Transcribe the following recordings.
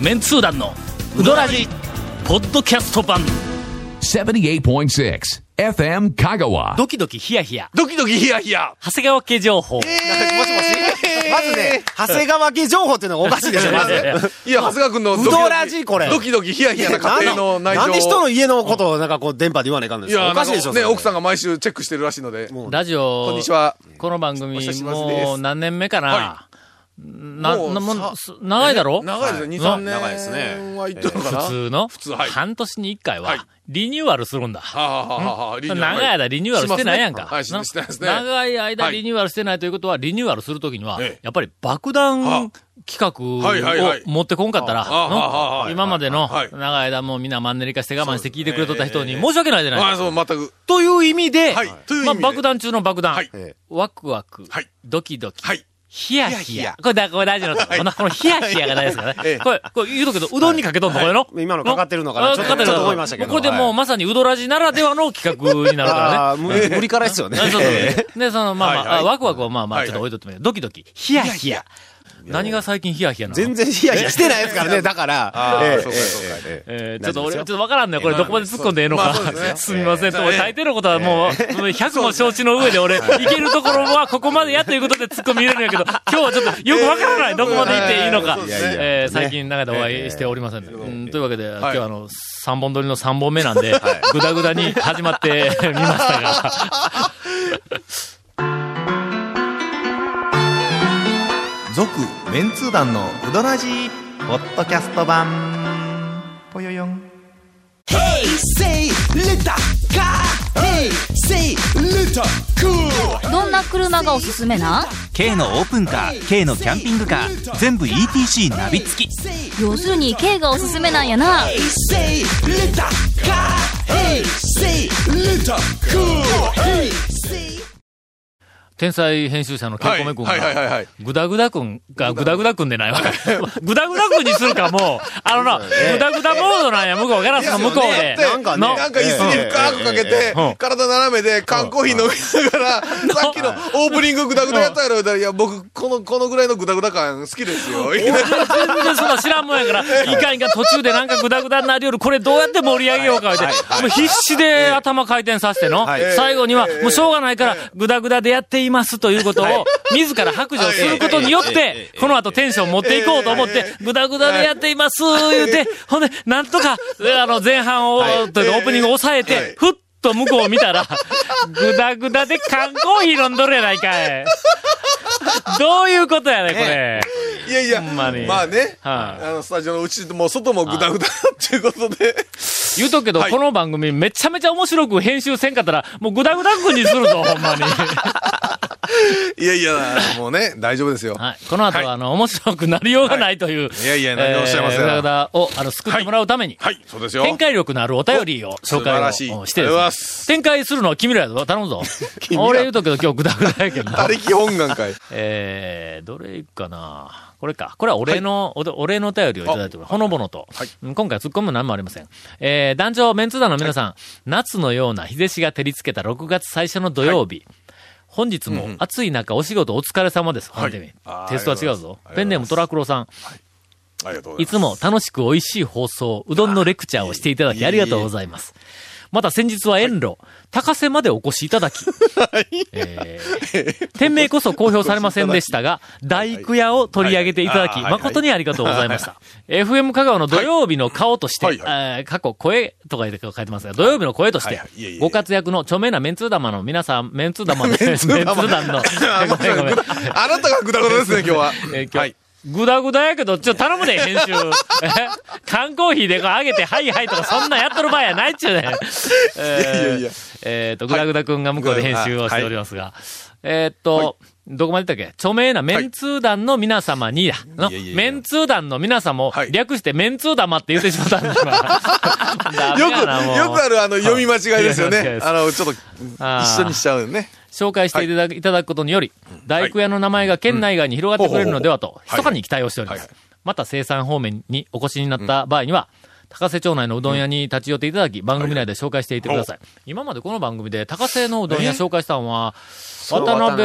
メンツー団のウドラジポッドキャスト版。78.6 FM Kagawa. ドキドキヒヤヒヤ。ドキドキヒヤヒヤ。長谷川家情報、もしもし。まずね、長谷川家情報っていうのがおかしいでしょ、まず。いや、長谷川君のうどらじこれ。ドキドキヒヤヒヤな家庭の内情。なんで人の家のことをなんかこう電波で言わないかんのですか？いや、おかしいでしょ、ね、それ。奥さんが毎週チェックしてるらしいので。もう。ラジオこんにちは。この番組お久しぶりです。もう何年目かな、はな、な、もう長いだろ？長いですね。2、3はい年。長いですね。は言ってるのかな？普通の？普通はい。半年に一回はリニューアルするんだ。長い間リニューアルしてないやんか。長い間はいリニューアルしてないということは、リニューアルするときにはええ、やっぱり爆弾は企画を持ってこんかったら、今までのはい長い間もうみんなマンネリ化して我慢して聞いてくれとった人にええ申し訳ないじゃないああ、そう、全く。という意味で、まあ爆弾中の爆弾、ワクワク、はい。ドキドキ、はい。ヒヤヒヤ。これだ、これ大事なの。この、このヒヤヒヤが大事ですから ええ。ね。これ、これ言うとくけど、うどんにかけとんの、これの？今のかかってるのかなあちょっとかかってると思いましたけど。これでもうはいまさにうどらじならではの企画になるからね。ああ、無理からですよね。そうそうで、その、まあまあ、ワクワクはまあまあ、はい。ちょっと置いとってもいい。ドキドキ、ヒヤヒヤ。何が最近ヒヤヒヤなの？全然ヒヤヒヤしてないですからね、だから。ああええそうかそうか。ええ。ええ。えーちょっと俺、ちょっとわからんね。これどこまで突っ込んでええのか。すみません。大抵のことはもう、100も承知の上で俺、いけるところはここまでやということで突っ込み入れるんやけど、今日はちょっとよくわからない。どこまで行っていいのか。えー最近長い間お会いしておりません。うんというわけで、今日はあの、3本撮りの3本目なんで、ぐだぐだに始まってみましたが。続メンツー団のウドラジポッドキャスト版。ポヨヨンどんな車がおすすめな？K のオープンカー、K のキャンピングカー、全部 ETC ナビ付き。要するに K がおすすめなんやな。天才編集者のケイコメ君がはい、グダグダ君が、グダグダ。君でないわ。グダグダ君にするか、もう、あのな、グダグダモードなんや、向こう、ガラスの向こうで。なんかね、のなんか椅子に深くかけてうん、体斜めで缶コーヒー飲みながら、さっきのオープニンググダグダやったやろ言うたら、いや、僕、この、このぐらいのグダグダ感好きですよ。全然そんな知らんもんやから、い。かんいかん途中でなんかグダグダになるより、これどうやって盛り上げようかって、もう必死で頭回転させての、はい。最後には、もうしょうがないから、グダグダでやっていますということを、自ら白状することによって、この後テンション持っていこうと思って、グダグダでやっています、言うて、ほんで、なんとか、あの、前半を、というかオープニングを抑えて、ふっと向こうを見たら、グダグダで缶コーヒー飲んどるやないかい。どういうことやね、これ。いやいや、まにまあね、はいあの、スタジオのうちも外もグダグダっていうことで、言うとくけど、はいこの番組めちゃめちゃ面白く編集せんかったら、もうグダグダ君にするぞ、ほんまに。いやいや、もうね、大丈夫ですよ。はい。この後は、あの、面白くなりようがないという。いやいや何をおっしゃいますやらえーグダグダを、あの、救ってもらうために。はい、そうですよ。展開力のあるお便りを紹介をしてでます展開するのは君らやぞ。頼むぞ。俺言うとくけど今日グダグダやけどな。他力本願会。えー、どれいくかなこれか。これはお礼の、おお礼のお便りをいただいております。ほのぼのと。はいうん今回突っ込む何もありません。えー、団長、メンツ団の皆さん、夏のような日差しが照りつけた6月最初の土曜日。本日も暑い中お仕事お疲れ様です。本当にあーテストは違うぞ。ペンネームトラクロさん。い。いつも楽しく美味しい放送、うどんのレクチャーをしていただきありがとうございます。また先日は遠路、高瀬までお越しいただき、えー店名こそ公表されませんでしたが、大工屋を取り上げていただき、はい。はい。誠にありがとうございました。FM 香川の土曜日の顔として、はい。えー過去声とか書いてますが、土曜日の声としてご活躍の著名なメンツー玉の皆さん、メンツー玉の、メンツー団の。あなたがグダグダですね、今日は。えー今日、はいぐだぐだやけど、ちょ、頼むで、編集。え 缶コーヒーでこう上げて、はいはいとか、そんなんやっとる場合やないっちゅうね。えーいやいやいや。えっと、ぐだぐだくんが向こうで編集をしておりますが。えーっと、どこまで言ったっけ？著名なメンツー団の皆様にだ。のいメンツー団の皆様をはい。略してメンツー玉って言ってしまったんだ、今。ダメよやなもう。く、よくあるあの、読み間違いですよね。あの、ちょっと、あー。一緒にしちゃうよね。紹介していただ,、い、ただくことにより、大工屋の名前が県内外に広がってくれるのではと、密かに期待をしております。また生産方面にお越しになった場合には、高瀬町内のうどん屋に立ち寄っていただき、番組内で紹介していってください。今までこの番組で高瀬のうどん屋紹介したのは、渡辺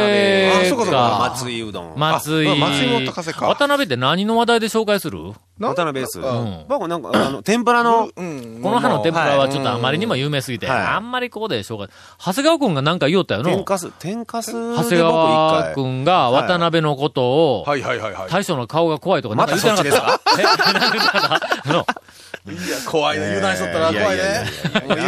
あそうかそうかが、松井うどん。松井。あ松井も高瀬か渡辺って何の話題で紹介する？渡辺です。ん僕なんか、あの、天ぷらの、うん。この葉の天ぷらははいちょっとあまりにも有名すぎて、はいあんまりここで紹介。長谷川くんがなんか言おったよの？天かす、天かす長谷一川回。くんが渡辺のことを、はいはいはいはい。大将の顔が怖いとかなんかま言ってなかった？ですか？えなんか言ってなかった？のいや、怖いね。油断しとったら怖いね。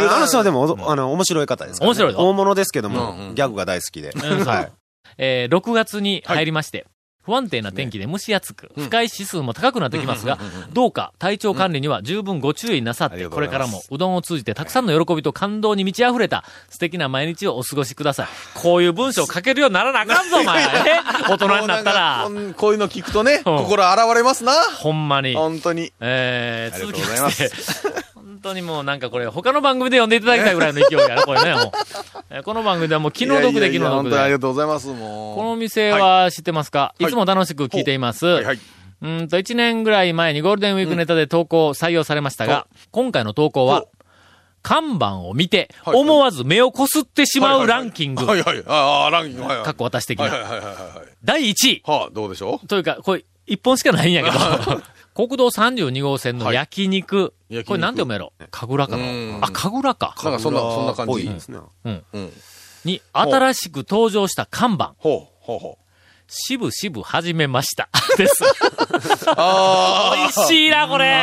あの人はでも、おあの、面白い方ですから、ね。面白いぞ大物ですけども、ギャグが大好きで。うんはい。えー6月に入りまして、不安定な天気で蒸し暑く、不快指数も高くなってきますが、どうか体調管理には十分ご注意なさって、これからもうどんを通じてたくさんの喜びと感動に満ち溢れた素敵な毎日をお過ごしください。こういう文章を書けるようにならなあかんぞ、お前。え 大人になったらこういうの聞くとね、心洗われますな。ほんまに。本当に。えー、ありが続きとうございますまして、本当にもうなんかこれ、他の番組で読んでいただきたいぐらいの勢いやな、これね、もう。えーこの番組ではもう気の毒で気の毒で。本当にありがとうございます、もう。この店は知ってますか、い、つも楽しく聞いています。はいはい。うーんと、1年ぐらい前にゴールデンウィークネタで投稿採用されましたが、今回の投稿は看板を見て、はい思わず目をこすってしまうランキング、はいはい。ああ、ランキング。はいはい。かっこ私的な。はいはいはいはいはい。第1位はあ、どうでしょう？というか、これ、一本しかないんやけど、国道32号線の焼肉。焼肉これなんて読めろ？神楽かうんのあ、神楽か。なんかそんな、そんな感じ。ですね。うん。に、新しく登場した看板。ほう、ほうほう。しぶしぶ始めました。です。あ美味しいな、これ。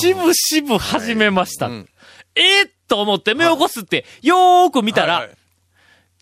しぶしぶ始めました。うんえーっと思って目をこすって、よーく見たら、はいはい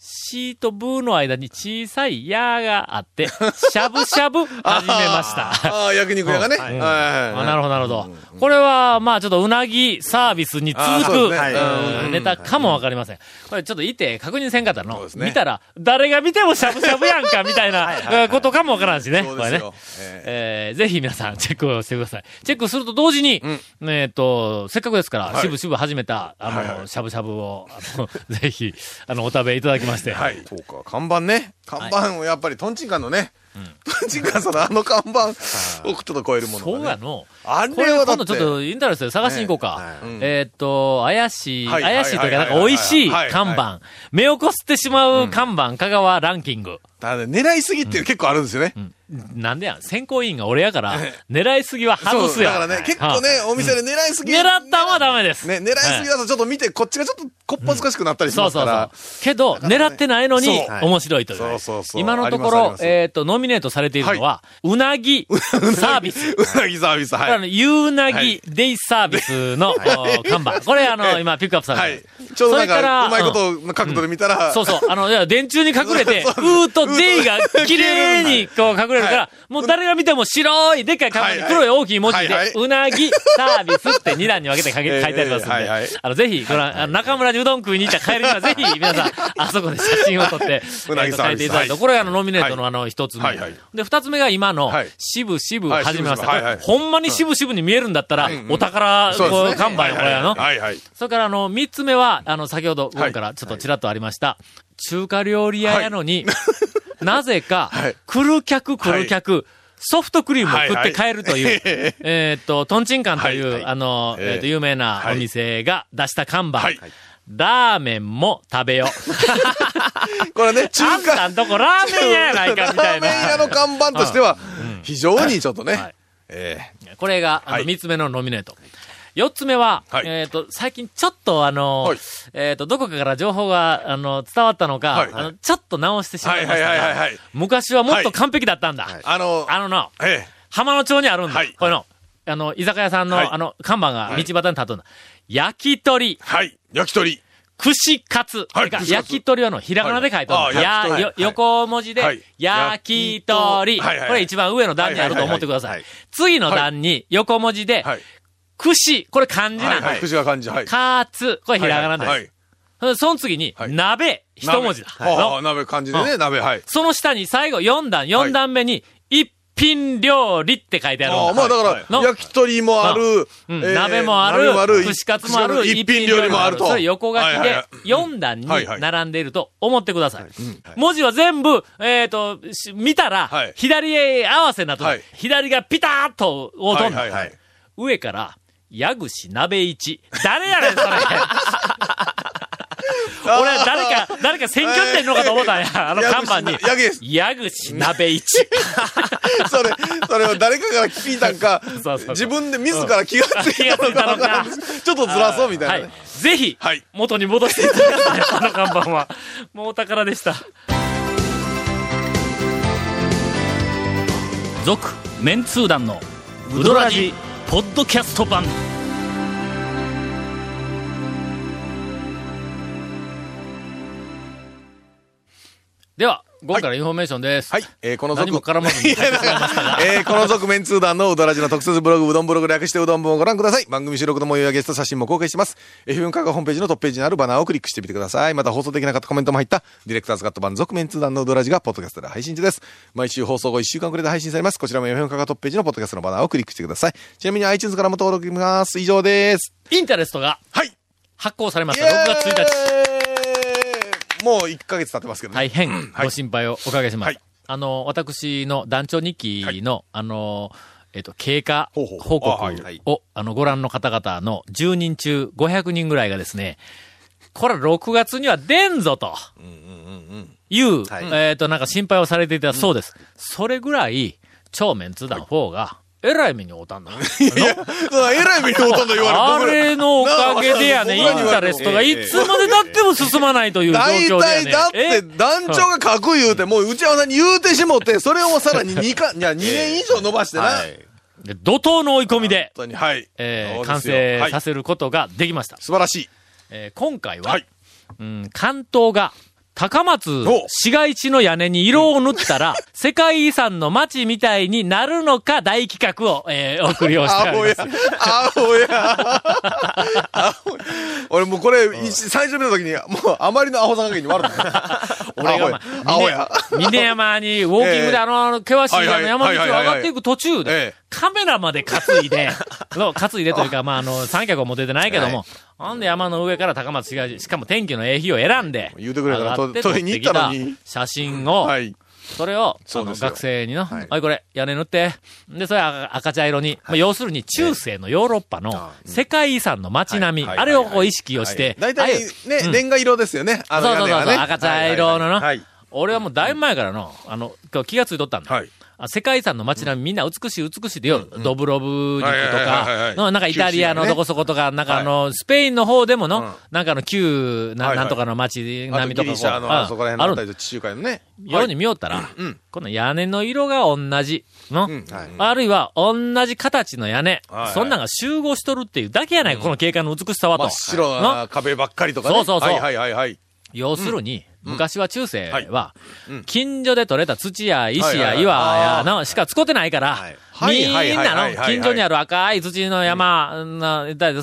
シーとブーの間に小さい矢があって、しゃぶしゃぶ始めました。ああ、焼肉屋がね。はいなるほど、なるほど。これは、まあ、ちょっとうなぎサービスに続く、ネタかもわかりません。これちょっといて確認せんかったの？見たら、誰が見てもしゃぶしゃぶやんか、みたいなえー ことかもわからんしね。これね。ええーぜひ皆さんチェックをしてください。チェックすると同時に、えっ、と、せっかくですから、はいしぶしぶ始めた、あの、しゃぶしゃぶを、ぜひ、あの、お食べいただきまして。ーはい。そうか、看板ね。看板をやっぱりトンチンカンのね、トンチンカンさんのあの看板をちょっと超えるものがね。そうやの。あこれれはだって今度ちょっとインターネットで探しに行こうか。うんえーっと、怪しい、はい怪しいというか、はないんか美味しいはいは看板。目をこすってしまう看板、香川ランキング。ただね狙いすぎっていう結構あるんですよね。なんでやん。選考委員が俺やから、狙いすぎは外すやん。そうだからね、結構ね、お店で狙いすぎ。狙ったんはダメです。ね、狙いすぎだとちょっと見て、こっちがちょっとこっぱずかしくなったりしそうそうそますからう。。けど、狙ってないのにそう面白いという。そうそうそう今のところえっと、ノミネートされているのは、うなぎサービス。うなぎサービス、これあの、はい。ゆうなぎデイサービスの、お看板。これあの、今ピックアップされてる。はい。ちょうどなんそれかうまいことの角度で見たら、そうそう。あの、いや、電柱に隠れて、うーと J が綺麗にこう隠れるからは、もう誰が見ても白い、でっかい看板にはい。はい黒い大きい文字はい。はい。で、うなぎサービスって二段に分けて書いてありますんはいはい。で、あの、ぜひ、ご覧、中村にうどん食いに行った帰りには、ぜひ、皆さん、あそこで写真を撮って、うなぎサービスこれあの、ノミネートのあの、一つ目はいはい。で、二つ目が今のはい、しぶしぶはい始めました。ほんまにしぶしぶに見えるんだったら、お宝、こう。看板よ、これあの。それから、あの、三つ目は、あの、先ほど、今からちょっとちらっとありました。中華料理屋やのに、なぜかはい、来る客来る客、ソフトクリームを食って帰るという、えーっと、トンチンカンという、あの、えっと、有名なお店が出した看板、はいラーメンも食べよ。これね、中あん華、たんとこラーメン屋やないか、みたいラーメン屋な。の看板としては、非常にちょっとね、はい。えこれが、あの、はい。三つ目のノミネート。四つ目は、はい。えっ、と、最近ちょっとあの、はい。えっ、と、どこかから情報が、あの、伝わったのか、はい。あの、ちょっと直してしまいましたが、はいはいはいはいはい。昔はもっと完璧だったんだ。ーあの、あのな、え浜野町にあるんだ。はい。これの、あの、居酒屋さんの、はい。あの、看板が道端に立っとんだ。焼き鳥、はい、焼き鳥。串カツ。はい焼き鳥はの、ひらがなで書いてある。はいやよ横文字で、はい焼き鳥。これ一番上の段にあると思ってください。次の段に、横文字で、はい。串、これ漢字なんだ。はいはい。口が感じ、はい。カツ、これひらがなです。その次に、はい鍋、一文字だ。鍋漢字でね、鍋、はい。その下に最後4段、4段目に、一品料理って書いてある。ああ、まあだから、の。焼き鳥もある、うんえー鍋もある串カツもある、一品料理もある。と。それ横書きではいはいはい。4段に並んでいると思ってください。文字は全部、えっと、し見たらはい、左へ合わせになってるはい。左がピターッと、おとんだはいはいはい。上から、矢口鍋一。誰やねん、それ。俺、誰か、誰か選挙ってんのかと思ったんや。あの看板に。矢口です矢口鍋一。それ、それを誰かから聞いたんかそうそう、自分で自ら気がついたのかわかちょっとずらそうみたいなはね。い。ぜひはい、元に戻していただきたい、この看板は。もうお宝でした。続、メンツー団の、ウドラジ、ポッドキャスト版。では、ここからインフォメーションです。はい。えーこの続何も噛まずに入ってしまいましたが。えーこの続面通団のうどらじの特設ブログ、うどんブログ略してうどん部をご覧ください。番組収録の模様やゲスト写真も公開してます。FM カがホームページのトップページにあるバナーをクリックしてみてください。また放送できなかったコメントも入った、ディレクターズカット版続面通談のうどらじがポッドキャストで配信中です。毎週放送後1週間くらいで配信されます。こちらも FM カがトップページのポッドキャストのバナーをクリックしてください。ちなみに iTunes からも登録できます。以上です。インタレストがはい。発行されました。6月1日。日。もう1ヶ月経ってますけどね。大変。はい。ご心配をおかけします。はい。あの、私の団長日記の、あの、えっと、経過報告あはいはい。を、あの、ご覧の方々の10人中500人ぐらいがですね、これ6月には出んぞと、いう、えっと、なんか心配をされていたそうです。それぐらい、超メンツ団4が、えらい目に遭うたんだ。いや、えらい目にほとんど言われあれのおかげでやね、インタレストがいつまで経っても進まないという状大況でやね。体だってえ団長が書く言うて、もう内山さんに言うてしもって、それをさらに2か、いや、2年以上伸ばしてな。はい。で怒涛の追い込みで、本当に、はい。えー完成させることができました。素晴らしい。えー今回は、はいうん、関東が高松お市街地の屋根に色を塗ったら、世界遺産の街みたいになるのか大企画を、えー、送りをしてます。、青や。青や 俺もうこれ、一最初見た時に、もうあまりのアホさ加減に悪かった。俺が、まあ、青や。峰山にウォーキングでええあの、険しいあの山道を上がっていく途中えでえ、カメラまで担いで、の担いでというか、まあ、あの、三脚を持ててないけども、ほんで山の上から高松市街地、しかも天気のええ日を選んで、言うてくれたら上がってと取りに行ったのに。写真を、はい。それを、そ学生にの、はい。はい、これ、屋根塗って、で、それ赤赤茶色に、まあ、要するに中世のヨーロッパの世界遺産の街並み、はい。あれをこう意識をして、大体ね、レンガ色ですよね。あそうそうそうそう、赤茶色のの、はい。俺はもうだいぶ前からの、あの、今日気がついとったんだ。はい。あ世界遺産の街並みみんな美しい美しいでよ、ドブロブ肉とはいはいはいはいはい。か、のなんかイタリアのどこそことか、なんかあの、スペインの方でもの、なんかあの旧な、なんとかの街あ並みとかこうあそこら辺あるのあたりと地中海のね。ように見よったら、この屋根の色が同じの、はい。あるいは同じ形の屋根、はいそんなんが集合しとるっていうだけやないか、この景観の美しさはと。真っ白な壁ばっかりとかね。そうそうそう。はいはいはいはい。要するに、昔は中世は近所で採れた土や石や岩やのしか使ってないからはい、みんなの近所にある赤い土の山、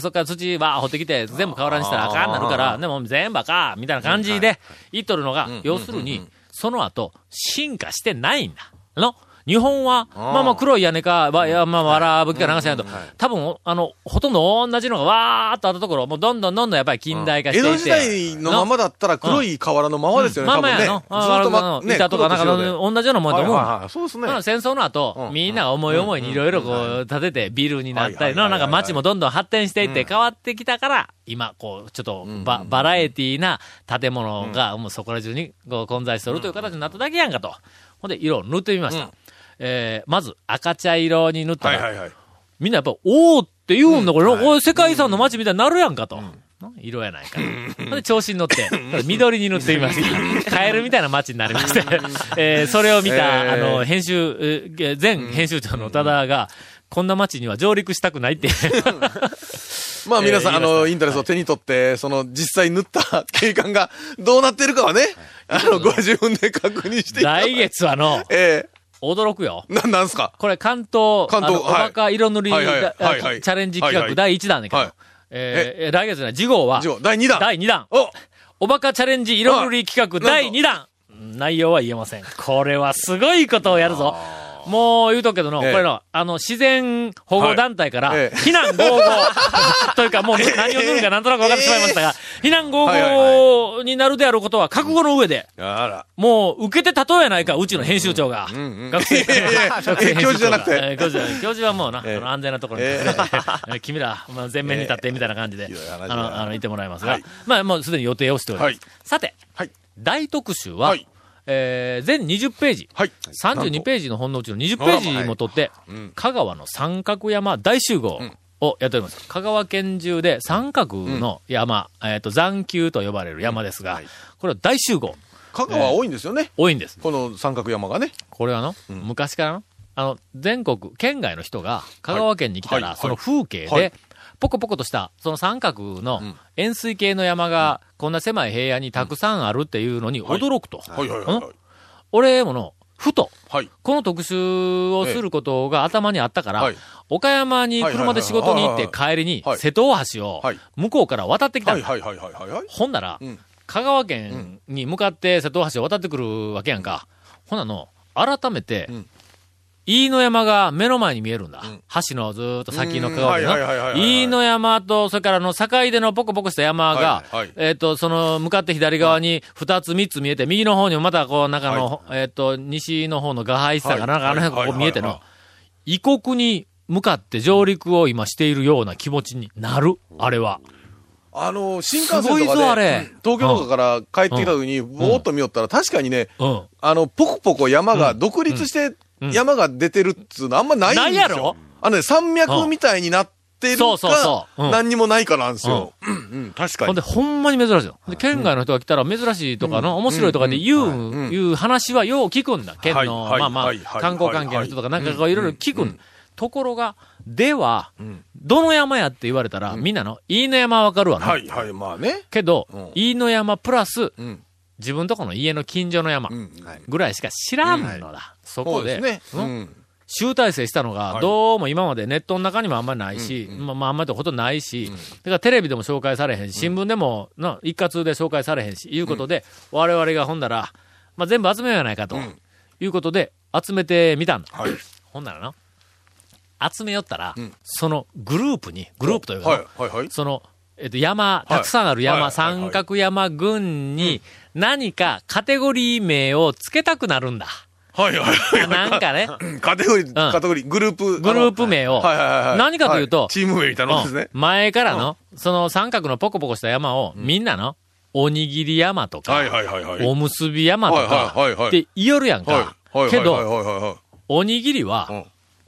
そっから土は掘ってきて全部河原にしたら赤になるから、でも全部赤、みたいな感じで言っとるのが、要するに、その後、進化してないんだ。の日本は、まあまあ黒い屋根か、わいやまあ、わらぶきかなんかしないと、多分、あの、ほとんど同じのがわーっとあったところ、もうどんどんどんどんやっぱり近代化していて。江戸時代のままだったら黒い瓦のままですよね、多分ね。まあまあやの。ずっとま、ね、板とかなんか同じようなもんだと思う。はいはいはい。そうですね。まあ。戦争の後、うん。みんなが思い思いにいろいろこう、建ててビルになったりの、なんか街もどんどん発展していって変わってきたから、今、こう、ちょっとバ、バラエティーな建物が、もうそこら中にこう混在しておるという形になっただけやんかと。ほんで、色を塗ってみました。えー、まず赤茶色に塗ったら、はいはいはい。みんなやっぱ、おーって言うんだ、これ、これ世界遺産の街みたいになるやんかと。色やないか。で、調子に乗って、緑に塗ってみました。カエルみたいな街になりまして、えーそれを見た、えーあの、編集、えー前編集長の多田が、こんな街には上陸したくないって。まあ皆さん、えーあの、インタレストを手に取って、その、実際塗った景観がどうなってるかはね、あの、ご自分で確認していただい来て。月はの、え驚くよ。えな、なんすか？これ関東、関東おバカ色塗り、はいはい。がはいはい。チャレンジ企画第1弾だけど、はい。えー来月の次号は、第2弾。第2弾。お。おバカチャレンジ色塗り企画第2弾。内容は言えません。これはすごいことをやるぞ。もう言うとくけどの、ええ。これの、あの、自然保護団体から、避難合々 というか、もう何をするかなんとなく分かってしまいましたが、避難合はい々になるであることは覚悟の上で。もう受けて例えやないか、うちの編集長が。学生、教授じゃなくて。えー教授教授はもうな、安全なところに、ええ。君ら、まあ、前面に立ってみたいな感じで、あの、あの、いてもらいますが、はい。まあ、もうすでに予定をしております。はい。さて、はい。大特集は、はいえー全20ページ、はい。32ページの本のうちの20ページも取って、うん。香川の三角山大集合をやっております。香川県中で三角の山、えっ、と、残丘と呼ばれる山ですが、はい。これは大集合、香川多いんですよね。多いんです。この三角山がね。これはの、昔からの、あの、全国、県外の人が香川県に来たら、はい。はい。その風景で、はいポコポコとした、その三角のん。円錐形の山が、こんな狭い平野にたくさんあるっていうのに驚くと。俺もの、ふと、はい。この特集をすることが頭にあったから、はい。岡山に車で仕事に行って帰りにはい、瀬戸大橋をはい。向こうから渡ってきた。ほんなら、うん。香川県に向かって瀬戸大橋を渡ってくるわけやんか。ほなの、改めて、ん飯野山が目の前に見えるんだ。ん。橋のずーっと先の香川県うん。はいはいはいはいの。はい。飯野山と、それからあの、境でのポコポコした山が、はいはいえっ、と、その、向かって左側に二つ三つ見えて、右の方にもまたこう、中の、えっ、と、西の方のガハイさが、はい。なんかあの辺ここ見えてのはいはいは、異国に向かって上陸を今しているような気持ちになる、あれは。あの、新幹線とかで東京とかから帰ってきた時に、ぼーっと見よったら、確かにね、うん。あの、ポコポコ山が独立してうん山が出てるっつうのあんまないんですよ。ないやろ？あのね、山脈みたいになってるそうそうそう。うん。か、何にもないかなんですよ。うん、うん、確かに。ほんで、。ほんまに珍しい。よ。で、県外の人が来たら珍しいとかの、面白いとかで言う、ん。い。う話はよう聞くんだ。県はいの、はい。まあまあはい。はい、観光関係の人とかなんかこういろいろ聞くん。だうん。ところが、ではん、どの山やって言われたら、みんなの、飯野山わかるわな。はい、はい、まあね。けどうん、飯野山プラス、うん。自分とこの家の近所の山うん。ぐらいしか知らんのだ。そそこでね。、ううんん。集大成したのが、はいどうも今までネットの中にもあんまりないし、まあまああんまりほとんどないし、だからテレビでも紹介されへんし、新聞でも、な一括で紹介されへんし、いうことで、我々がほんだら、まあ全部集めようやないかと、んいうことで、集めてみたんだ。はい。ほんならな、集めよったら、んそのグループに、グループというかな、はい、はい、はい。その、えっと、山、たくさんある山、はい。三角山群に、何かカテゴリー名をつけたくなるんだ。はい、はい、はい。なんかね、カテゴリー、カテゴリー、グループ。グループ名を、はい。はい。はい。はい。何かというとはチーム名みたいなですね。うん。前からの、その三角のポコポコした山を、みんなの、おにぎり山とか、はい。はい。はい。はい。おむすび山とか、はい。はい。はい。はい。って言いよるやんか。はい。はい。けはい。はい。ど。おにぎりは、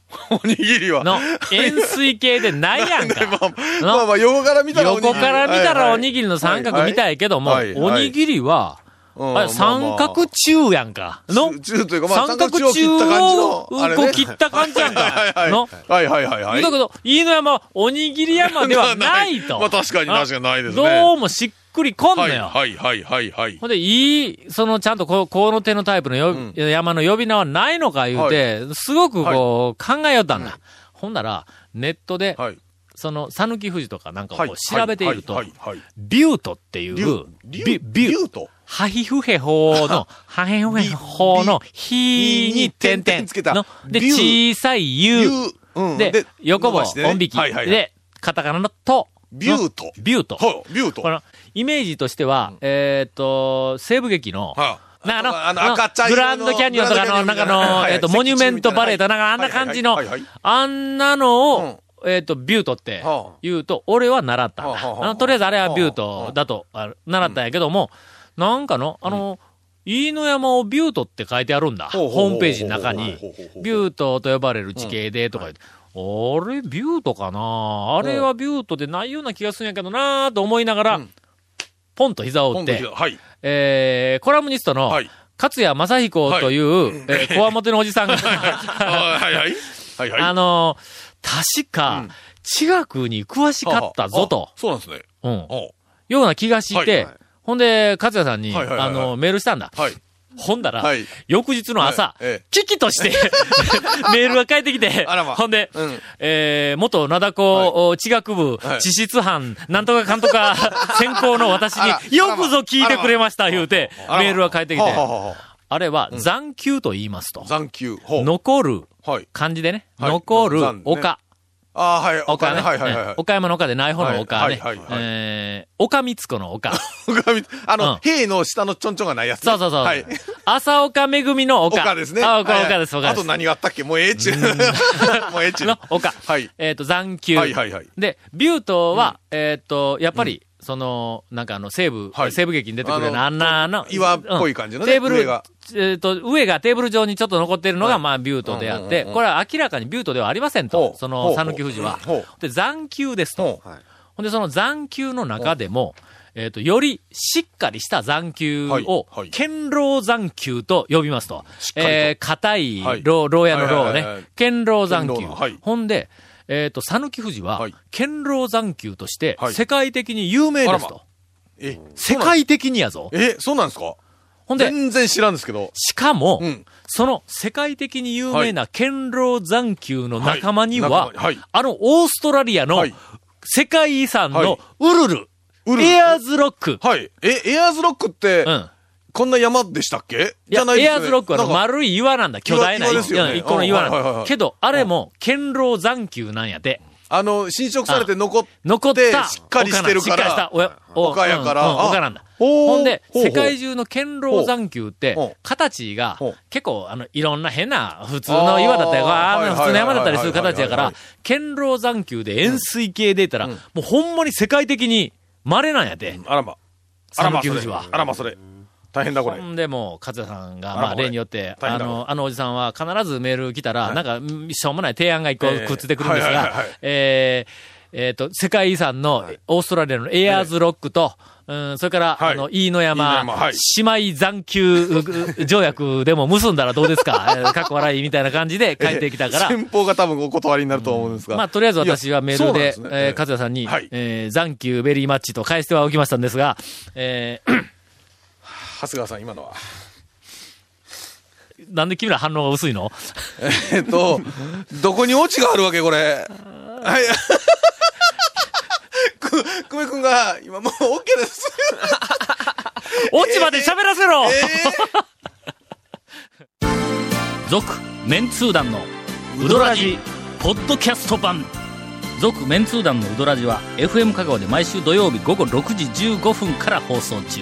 おにぎりは。の、円錐形でないやんか。まあまあまあ、横から見たらおにぎり横から見たらおにぎりの三角みたいけども、おにぎりは、あれ三角中やんか。の、中中というか、まあ、三角中を切った感じのを、、あれねこう切った感じやんか。はい。の、はいはいはいはい。だけど、飯野山はおにぎり山ではないと。まあ確かに確かにないですね。どうもしっくりこんのはいよ。はいはいはいはい。ほんで、いい、そのちゃんとこう、この手のタイプのよ、山の呼び名はないのか言うて、すごくこう、考えよったんだ。ほんなら、ネットで、はい。その、讃岐富士とかなんかを調べているとは、いはいはい。ビュートっていう、ビューリュウと。ハヒフヘホの、ハヒフヘホの、ヒに点々の、で、小さいリ U うん。で、横棒、音引きはいはいはい。で、カタカナのと、ビュート。ビュート。はい、ビュート。この、イメージとしては、えっと、西部劇の、はい。なあの、あの赤グランドキャニオンとかの、なんかの、えっと、モニュメントバレーとか、なんかあんな感じのあんなのを、えっと、ビュートってはあ。言うと、俺は習ったあのとりあえずあれはビュートだと、あ習ったんやけども、なんかの、あの、飯野山をビュートって書いてあるんだ。ホームページの中に。ビュートと呼ばれる地形でとか言って、あれ、ビュートかな？あれはビュートでないような気がするんやけどなと思いながら、ポンと膝を打ってはい。えー、コラムニストのはい、勝谷正彦という、えー、こわもてのおじさんが、はいはい。はいはい。あのー、確か、地学に詳しかったぞとあ、そうなんですね。うん、おような気がして、はいはいほんで、勝谷さんに、はいはいはいあの、メールしたんだ。はい。ほんだら、はい。翌日の朝、危機として、メールが返ってきて、まほんで、うん。えー、元灘高地学部、はい。地質班、なんとかかんとか、専攻の私に、よくぞ聞いてくれました、言うて、メールが返ってきて、はあれは残休と言いますと。残休。残る、はい。漢字でね、はい。残る丘。ああ、はい。丘ね。はいはいはい岡山の丘でない方の丘ね。はいはいはいはいえー、岡光子の丘。岡みあの、うん兵の下のちょんちょんがないやつね。そうそうそう。はい。朝岡めぐみの丘。岡ですね。あ、岡、はい岡です、岡です。あと何があったっけ？もうええっちゅう。もうええっちゅうの。丘。はい。えっ、と、残休。はいはいはい。で、ビュートは、えっ、と、やっぱり、その、なんかあの、西部、はい。西部劇に出てくるような、あんなの、岩っぽい感じのねテーブル、えっ、と、上がテーブル上にちょっと残っているのが、はい。まあ、ビュートであって、これは明らかにビュートではありませんと、その、讃岐富士は。で、残休ですと。ほほんで、その残休の中でも、えっ、と、よりしっかりした残休を、堅牢残休と呼びますと。しっかりと。えー、硬いはい。牢、牢屋の牢ね。堅牢残休。堅牢のはい。ほんで、えっ、と、讃岐富士ははい、堅牢残休としては、い。世界的に有名ですあと。え、世界的にやぞ。え、そうなんですか？ほんで、全然知らんですけど。しかも、うん。その世界的に有名な堅牢残休の仲間には、はいはい。あのオーストラリアのはい。世界遺産はい。のウルル、ウルル。エアーズロック、はい。え、エアーズロックって、うん。こんな山でしたっけ？いや、エアーズロックはあのなんか丸い岩なんだ。巨大な岩岩ですよねうん一個の岩なんだ。うんはいはいはいけど、あれも、堅牢残休なんやて。あの、侵食されて残っ残った。しっかりしてるからしっかりしたおやお丘やからうんうんあ丘なんだ。ほうほんで、ほうほう世界中の堅牢残休ってほう、形がほう、結構、あの、いろんな変な、普通の岩だったり、あーあはいの普通の山だったりする形やから堅牢残休で円錐形で言ったら、もうほんまに世界的に稀なんやて。あらま。あらま、それ讃岐富士は。あらま、それ。大変だ、これ。でもう、勝也さんが、まあ、例によって、あの、あのおじさんは必ずメール来たら、なんか、うんしょうもない提案が一個ええくっついてくるんですがえーえっと、世界遺産のオーストラリアのエアーズロックと、うん、それから、はい。あの、飯野山、姉妹残休う条約でも結んだらどうですか？えーかっこ笑いみたいな感じで書いてきたから、先方が多分お断りになると思うんですが。まあ、とりあえず私はメールで、えー、勝也さんに、はい。えー残休ベリーマッチと返してはおきましたんですが、えー長谷川さん、今のは？なんで君ら反応が薄いの？えっと、どこにオチがあるわけ、これ？はい。く、久米くんが、今もう OK です。落ちまで喋らせろ、え続、メンツー団のウドラジポッドキャスト版続メンツー団のウドラジは FM 香川で毎週土曜日午後6時15分から放送中